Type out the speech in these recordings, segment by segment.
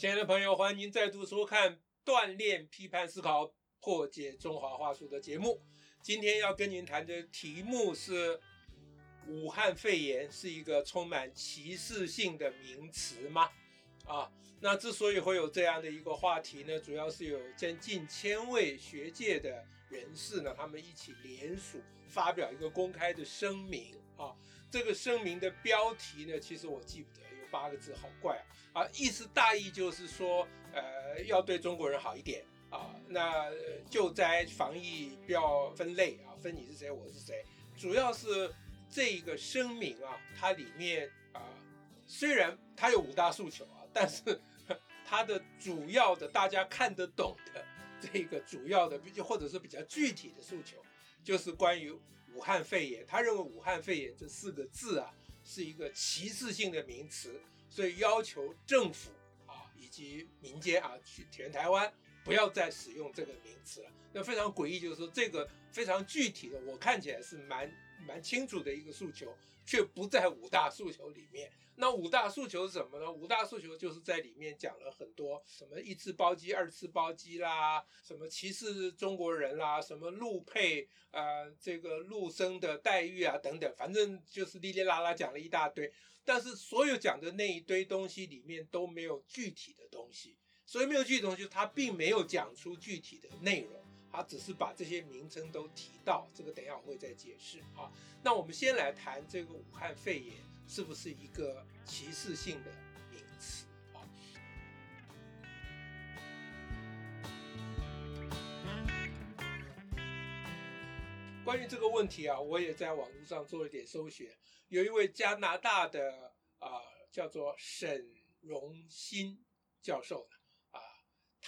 亲爱的朋友，欢迎您再度收看《锻炼批判思考，破解中华话术》的节目。今天要跟您谈的题目是：武汉肺炎是一个充满歧视性的名词吗？啊，那之所以会有这样的一个话题呢，主要是有将近千位学界的人士呢，他们一起联署发表一个公开的声明啊。这个声明的标题呢，其实我记不得，八个字，好怪啊！啊，意思大意就是说，呃，要对中国人好一点啊。那救灾防疫不要分类啊，分你是谁，我是谁。主要是这一个声明啊，它里面啊，虽然它有五大诉求啊，但是它的主要的大家看得懂的这个主要的，或者是比较具体的诉求，就是关于。武汉肺炎，他认为武汉肺炎这四个字啊是一个歧视性的名词，所以要求政府啊以及民间啊去填台湾不要再使用这个名词了。那非常诡异，就是说这个非常具体的，我看起来是蛮蛮清楚的一个诉求，却不在五大诉求里面。那五大诉求是什么呢？五大诉求就是在里面讲了很多什么一次包机、二次包机啦，什么歧视中国人啦，什么陆配呃这个陆生的待遇啊等等，反正就是哩哩啦啦讲了一大堆。但是所有讲的那一堆东西里面都没有具体的东西，所以没有具体的东西，他并没有讲出具体的内容。他只是把这些名称都提到，这个等一下我会再解释啊。那我们先来谈这个武汉肺炎是不是一个歧视性的名词啊？关于这个问题啊，我也在网络上做了一点搜寻，有一位加拿大的啊叫做沈荣新教授呢。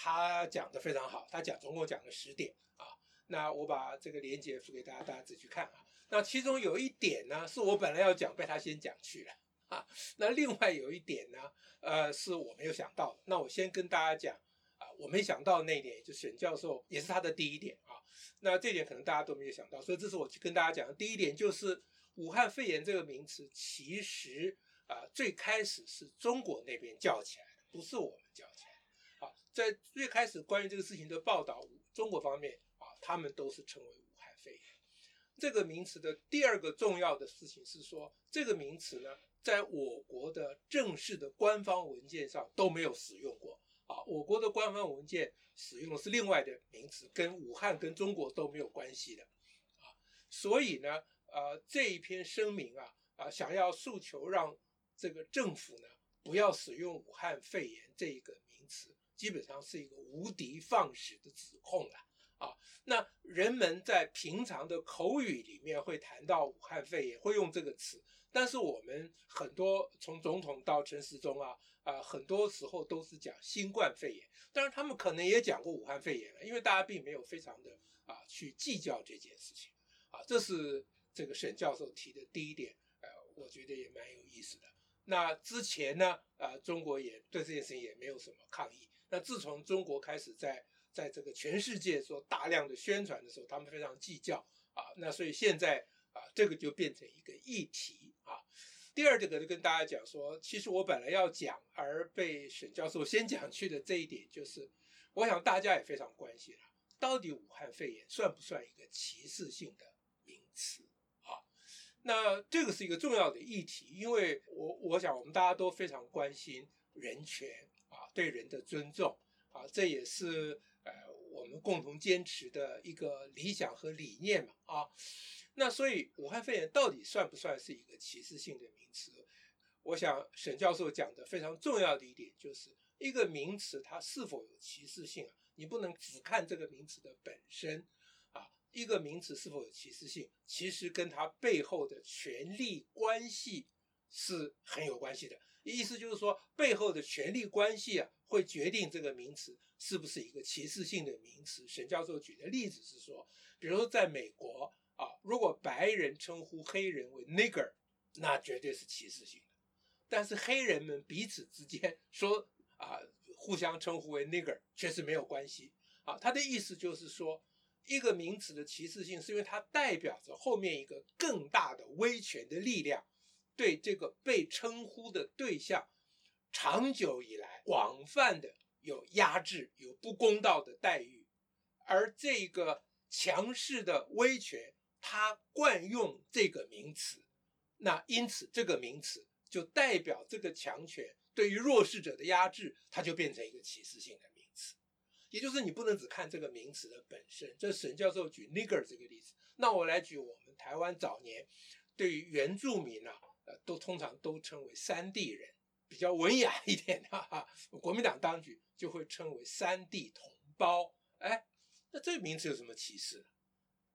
他讲的非常好，他讲总共讲了十点啊。那我把这个连接付给大家，大家自己去看啊。那其中有一点呢，是我本来要讲，被他先讲去了啊。那另外有一点呢，呃，是我没有想到。那我先跟大家讲啊，我没想到那一点，就沈教授也是他的第一点啊。那这点可能大家都没有想到，所以这是我去跟大家讲的第一点，就是武汉肺炎这个名词，其实啊，最开始是中国那边叫起来的，不是我们叫起来。在最开始关于这个事情的报道，中国方面啊，他们都是称为武汉肺炎这个名词的。第二个重要的事情是说，这个名词呢，在我国的正式的官方文件上都没有使用过啊。我国的官方文件使用的是另外的名词，跟武汉跟中国都没有关系的啊。所以呢，呃，这一篇声明啊啊，想要诉求让这个政府呢不要使用武汉肺炎这一个名词。基本上是一个无的放矢的指控了啊！那人们在平常的口语里面会谈到武汉肺炎，会用这个词，但是我们很多从总统到陈时中啊啊，很多时候都是讲新冠肺炎，当然他们可能也讲过武汉肺炎了，因为大家并没有非常的啊去计较这件事情啊。这是这个沈教授提的第一点，呃，我觉得也蛮有意思的。那之前呢，呃，中国也对这件事情也没有什么抗议。那自从中国开始在在这个全世界做大量的宣传的时候，他们非常计较啊。那所以现在啊，这个就变成一个议题啊。第二，这个就跟大家讲说，其实我本来要讲，而被沈教授先讲去的这一点，就是我想大家也非常关心了，到底武汉肺炎算不算一个歧视性的名词啊？那这个是一个重要的议题，因为我我想我们大家都非常关心人权。对人的尊重啊，这也是呃我们共同坚持的一个理想和理念嘛啊。那所以武汉肺炎到底算不算是一个歧视性的名词？我想沈教授讲的非常重要的一点就是，一个名词它是否有歧视性啊？你不能只看这个名词的本身啊。一个名词是否有歧视性，其实跟它背后的权力关系。是很有关系的，意思就是说，背后的权力关系啊，会决定这个名词是不是一个歧视性的名词。沈教授举的例子是说，比如说在美国啊，如果白人称呼黑人为 nigger，那绝对是歧视性的。但是黑人们彼此之间说啊，互相称呼为 nigger，确实没有关系啊。他的意思就是说，一个名词的歧视性，是因为它代表着后面一个更大的威权的力量。对这个被称呼的对象长久以来广泛的有压制、有不公道的待遇，而这个强势的威权，它惯用这个名词，那因此这个名词就代表这个强权对于弱势者的压制，它就变成一个歧视性的名词。也就是你不能只看这个名词的本身。这沈教授举 nigger 这个例子，那我来举我们台湾早年对于原住民啊，都通常都称为山地人。比较文雅一点的哈，国民党当局就会称为山地同胞。哎，那这个名词有什么歧视？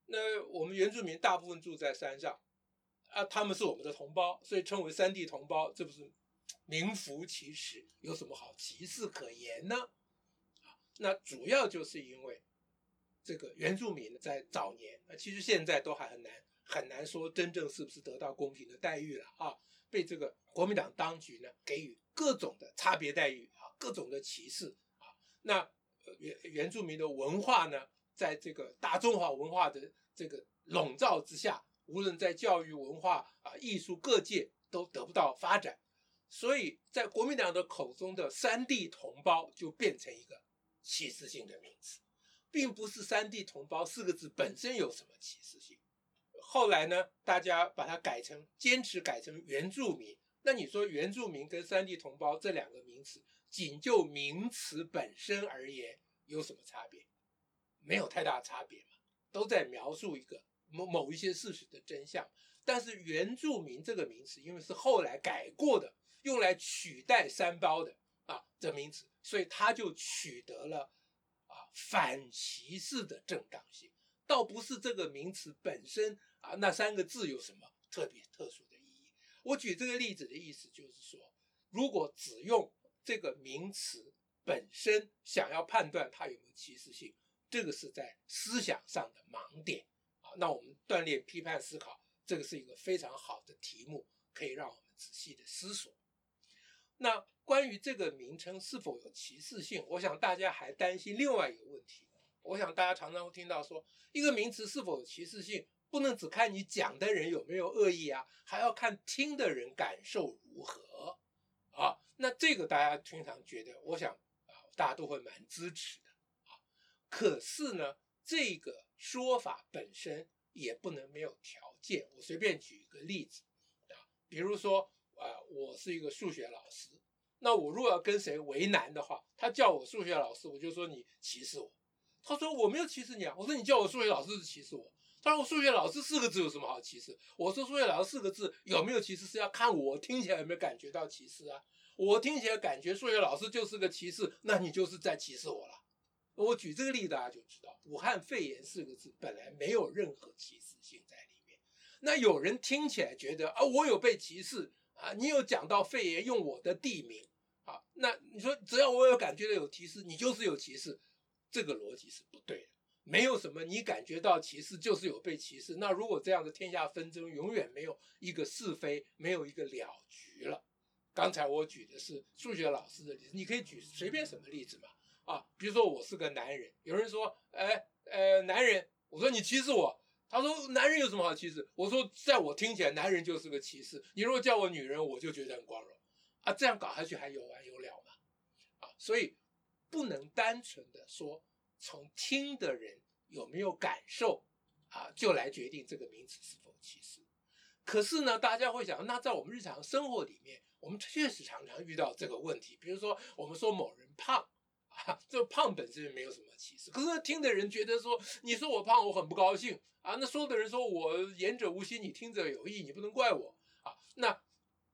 那我们原住民大部分住在山上，啊，他们是我们的同胞，所以称为山地同胞，这不是名副其实？有什么好歧视可言呢？啊，那主要就是因为这个原住民在早年，其实现在都还很难很难说真正是不是得到公平的待遇了啊。被这个国民党当局呢给予各种的差别待遇啊，各种的歧视啊。那原原住民的文化呢，在这个大中华文化的这个笼罩之下，无论在教育、文化啊、艺术各界都得不到发展。所以在国民党的口中的“山地同胞”就变成一个歧视性的名词，并不是“山地同胞”四个字本身有什么歧视性。后来呢，大家把它改成坚持改成原住民。那你说原住民跟三地同胞这两个名词，仅就名词本身而言有什么差别？没有太大差别嘛，都在描述一个某某一些事实的真相。但是原住民这个名词，因为是后来改过的，用来取代三胞的啊这名词，所以它就取得了啊反歧视的正当性，倒不是这个名词本身。啊，那三个字有什么特别特殊的意义？我举这个例子的意思就是说，如果只用这个名词本身想要判断它有没有歧视性，这个是在思想上的盲点啊。那我们锻炼批判思考，这个是一个非常好的题目，可以让我们仔细的思索。那关于这个名称是否有歧视性，我想大家还担心另外一个问题。我想大家常常会听到说，一个名词是否有歧视性，不能只看你讲的人有没有恶意啊，还要看听的人感受如何啊。那这个大家通常觉得，我想啊，大家都会蛮支持的啊。可是呢，这个说法本身也不能没有条件。我随便举一个例子啊，比如说啊，我是一个数学老师，那我如果要跟谁为难的话，他叫我数学老师，我就说你歧视我。他说我没有歧视你啊，我说你叫我数学老师是歧视我。他说我：“数学老师四个字有什么好歧视？”我说：“数学老师四个字有没有歧视是要看我听起来有没有感觉到歧视啊。我听起来感觉数学老师就是个歧视，那你就是在歧视我了。我举这个例子大家就知道，武汉肺炎四个字本来没有任何歧视性在里面。那有人听起来觉得啊，我有被歧视啊，你有讲到肺炎用我的地名啊，那你说只要我有感觉到有歧视，你就是有歧视，这个逻辑是不对的。”没有什么，你感觉到歧视就是有被歧视。那如果这样的天下纷争永远没有一个是非，没有一个了局了。刚才我举的是数学老师的例子，你可以举随便什么例子嘛？啊，比如说我是个男人，有人说，哎，呃，男人，我说你歧视我，他说男人有什么好歧视？我说在我听起来，男人就是个歧视。你如果叫我女人，我就觉得很光荣啊。这样搞下去还有完有了吗？啊，所以不能单纯的说。从听的人有没有感受啊，就来决定这个名词是否歧视。可是呢，大家会想，那在我们日常生活里面，我们确实常常遇到这个问题。比如说，我们说某人胖啊，这胖本身没有什么歧视。可是听的人觉得说，你说我胖，我很不高兴啊。那说的人说我言者无心，你听者有意，你不能怪我啊。那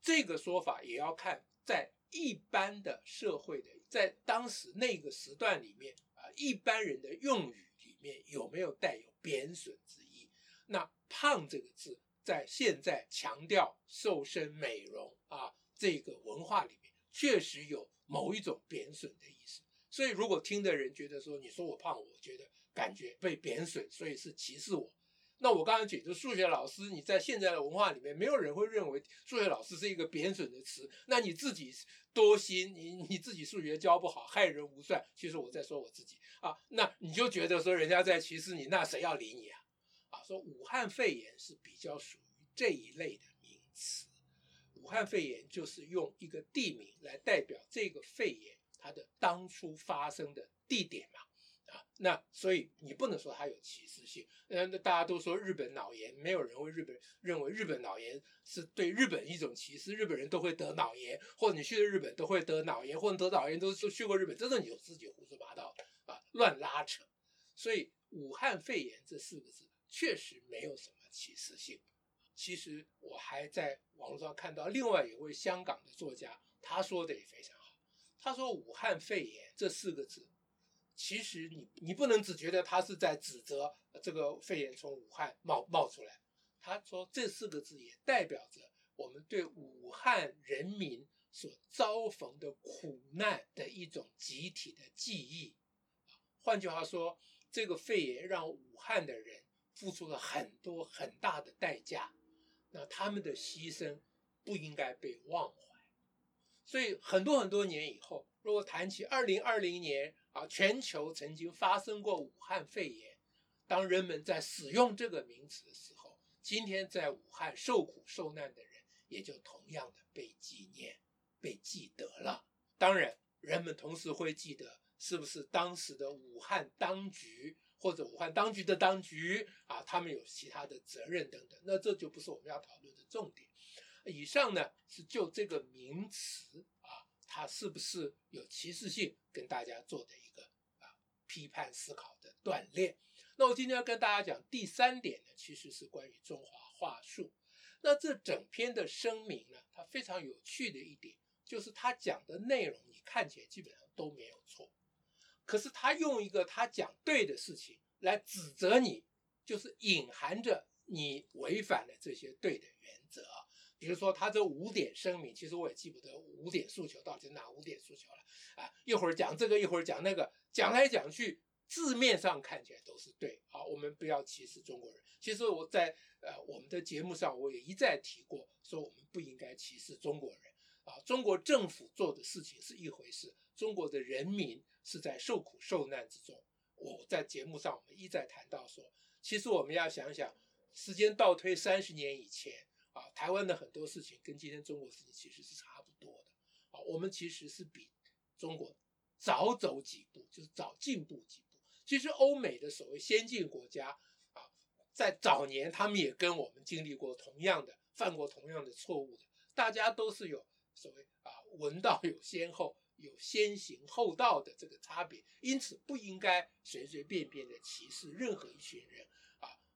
这个说法也要看在一般的社会的，在当时那个时段里面啊。一般人的用语里面有没有带有贬损之意？那“胖”这个字在现在强调瘦身美容啊这个文化里面，确实有某一种贬损的意思。所以，如果听的人觉得说你说我胖，我觉得感觉被贬损，所以是歧视我。那我刚才举的数学老师，你在现在的文化里面，没有人会认为数学老师是一个贬损的词。那你自己多心，你你自己数学教不好，害人无算。其实我在说我自己啊，那你就觉得说人家在歧视你，那谁要理你啊？啊，说武汉肺炎是比较属于这一类的名词。武汉肺炎就是用一个地名来代表这个肺炎它的当初发生的地点嘛。啊，那所以你不能说它有歧视性。那那大家都说日本脑炎，没有人会日本认为日本脑炎是对日本一种歧视，日本人都会得脑炎，或者你去了日本都会得脑炎，或者得脑炎都是去过日本，真的你就自己胡说八道啊，乱拉扯。所以武汉肺炎这四个字确实没有什么歧视性。其实我还在网络上看到另外一位香港的作家，他说的也非常好。他说武汉肺炎这四个字。其实你你不能只觉得他是在指责这个肺炎从武汉冒冒出来，他说这四个字也代表着我们对武汉人民所遭逢的苦难的一种集体的记忆。换句话说，这个肺炎让武汉的人付出了很多很大的代价，那他们的牺牲不应该被忘怀。所以很多很多年以后，如果谈起二零二零年，啊，全球曾经发生过武汉肺炎。当人们在使用这个名词的时候，今天在武汉受苦受难的人也就同样的被纪念、被记得了。当然，人们同时会记得是不是当时的武汉当局或者武汉当局的当局啊，他们有其他的责任等等。那这就不是我们要讨论的重点。以上呢是就这个名词。他是不是有歧视性？跟大家做的一个啊批判思考的锻炼。那我今天要跟大家讲第三点呢，其实是关于中华话术。那这整篇的声明呢，它非常有趣的一点，就是他讲的内容你看起来基本上都没有错，可是他用一个他讲对的事情来指责你，就是隐含着你违反了这些对的原则。比如说，他这五点声明，其实我也记不得五点诉求到底哪五点诉求了啊！一会儿讲这个，一会儿讲那个，讲来讲去，字面上看起来都是对。好，我们不要歧视中国人。其实我在呃我们的节目上，我也一再提过，说我们不应该歧视中国人啊。中国政府做的事情是一回事，中国的人民是在受苦受难之中。我在节目上我们一再谈到说，其实我们要想想，时间倒推三十年以前。啊，台湾的很多事情跟今天中国事情其实是差不多的。啊，我们其实是比中国早走几步，就是早进步几步。其实欧美的所谓先进国家啊，在早年他们也跟我们经历过同样的，犯过同样的错误的。大家都是有所谓啊，闻道有先后，有先行后道的这个差别，因此不应该随随便便的歧视任何一群人。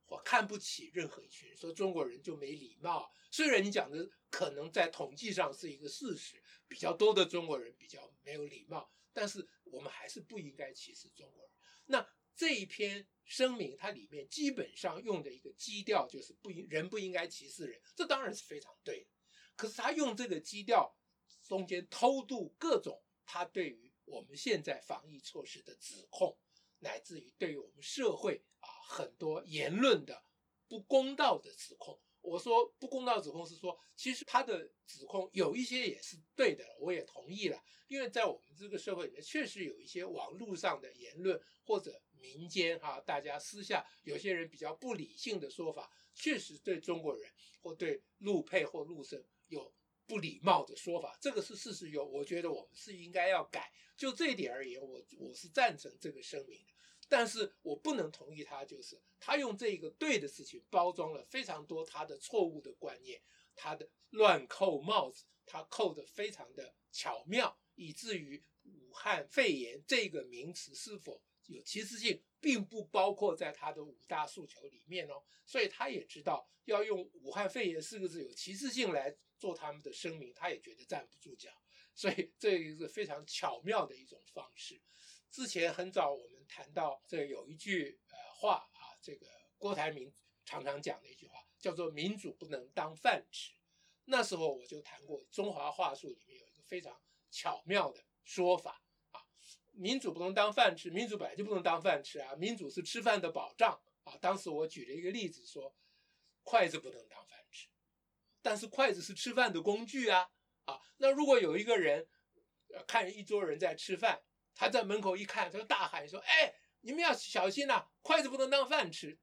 我看不起任何一群人，说中国人就没礼貌。虽然你讲的可能在统计上是一个事实，比较多的中国人比较没有礼貌，但是我们还是不应该歧视中国人。那这一篇声明，它里面基本上用的一个基调就是不应人不应该歧视人，这当然是非常对的。可是他用这个基调中间偷渡各种他对于我们现在防疫措施的指控。乃至于对于我们社会很多言论的不公道的指控，我说不公道指控是说，其实他的指控有一些也是对的，我也同意了，因为在我们这个社会里面，确实有一些网络上的言论或者民间哈，大家私下有些人比较不理性的说法，确实对中国人或对陆配或陆生有不礼貌的说法，这个是事实有，我觉得我们是应该要改。就这一点而言，我我是赞成这个声明的，但是我不能同意他，就是他用这个对的事情包装了非常多他的错误的观念，他的乱扣帽子，他扣得非常的巧妙，以至于武汉肺炎这个名词是否有歧视性，并不包括在他的五大诉求里面哦。所以他也知道要用武汉肺炎四个字有歧视性来做他们的声明，他也觉得站不住脚。所以这一个是非常巧妙的一种方式。之前很早我们谈到这有一句呃话啊，这个郭台铭常常讲的一句话叫做“民主不能当饭吃”。那时候我就谈过中华话术里面有一个非常巧妙的说法啊，民主不能当饭吃，民主本来就不能当饭吃啊，民主是吃饭的保障啊。当时我举了一个例子说，筷子不能当饭吃，但是筷子是吃饭的工具啊。啊，那如果有一个人，呃，看一桌人在吃饭，他在门口一看，他就大喊说：“哎，你们要小心呐，筷子不能当饭吃。”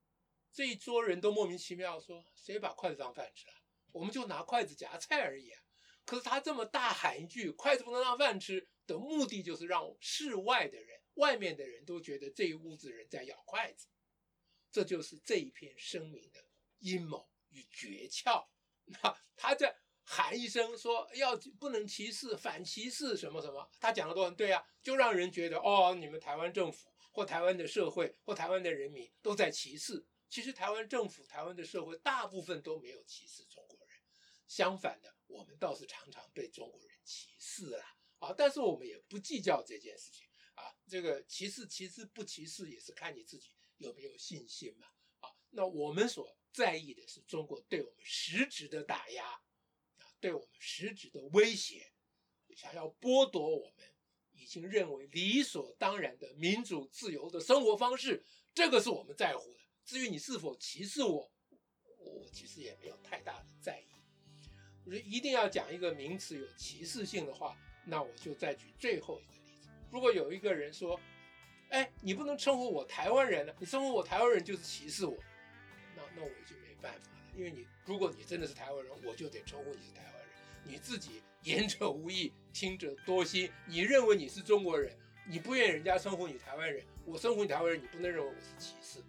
这一桌人都莫名其妙说：“谁把筷子当饭吃了？我们就拿筷子夹菜而已啊。”可是他这么大喊一句“筷子不能当饭吃”的目的，就是让室外的人、外面的人都觉得这一屋子人在咬筷子。这就是这一篇声明的阴谋与诀窍。那他在喊一声说要不能歧视、反歧视什么什么，他讲的都很对啊，就让人觉得哦，你们台湾政府或台湾的社会或台湾的人民都在歧视。其实台湾政府、台湾的社会大部分都没有歧视中国人，相反的，我们倒是常常被中国人歧视了啊！但是我们也不计较这件事情啊。这个歧视、歧视不歧视也是看你自己有没有信心嘛啊。那我们所在意的是中国对我们实质的打压，对我们实质的威胁，想要剥夺我们已经认为理所当然的民主自由的生活方式，这个是我们在乎的。至于你是否歧视我，我其实也没有太大的在意。如果一定要讲一个名词有歧视性的话，那我就再举最后一个例子。如果有一个人说：“哎，你不能称呼我台湾人了，你称呼我台湾人就是歧视我。”那那我就没办法，因为你如果你真的是台湾人，我就得称呼你是台湾人。你自己言者无意，听者多心。你认为你是中国人，你不愿意人家称呼你台湾人，我称呼你台湾人，你不能认为我是歧视。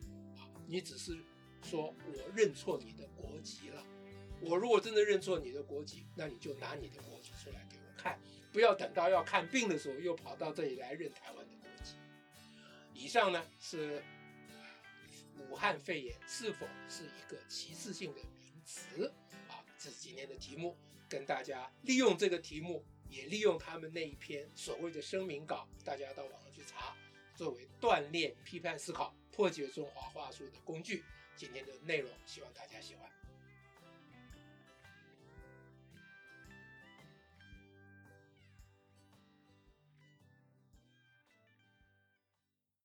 你只是说我认错你的国籍了。我如果真的认错你的国籍，那你就拿你的国籍出来给我看，不要等到要看病的时候又跑到这里来认台湾的国籍。以上呢是武汉肺炎是否是一个歧视性的名词啊？这是今天的题目，跟大家利用这个题目，也利用他们那一篇所谓的声明稿，大家到网上去查，作为锻炼批判思考。破解中华话术的工具，今天的内容希望大家喜欢。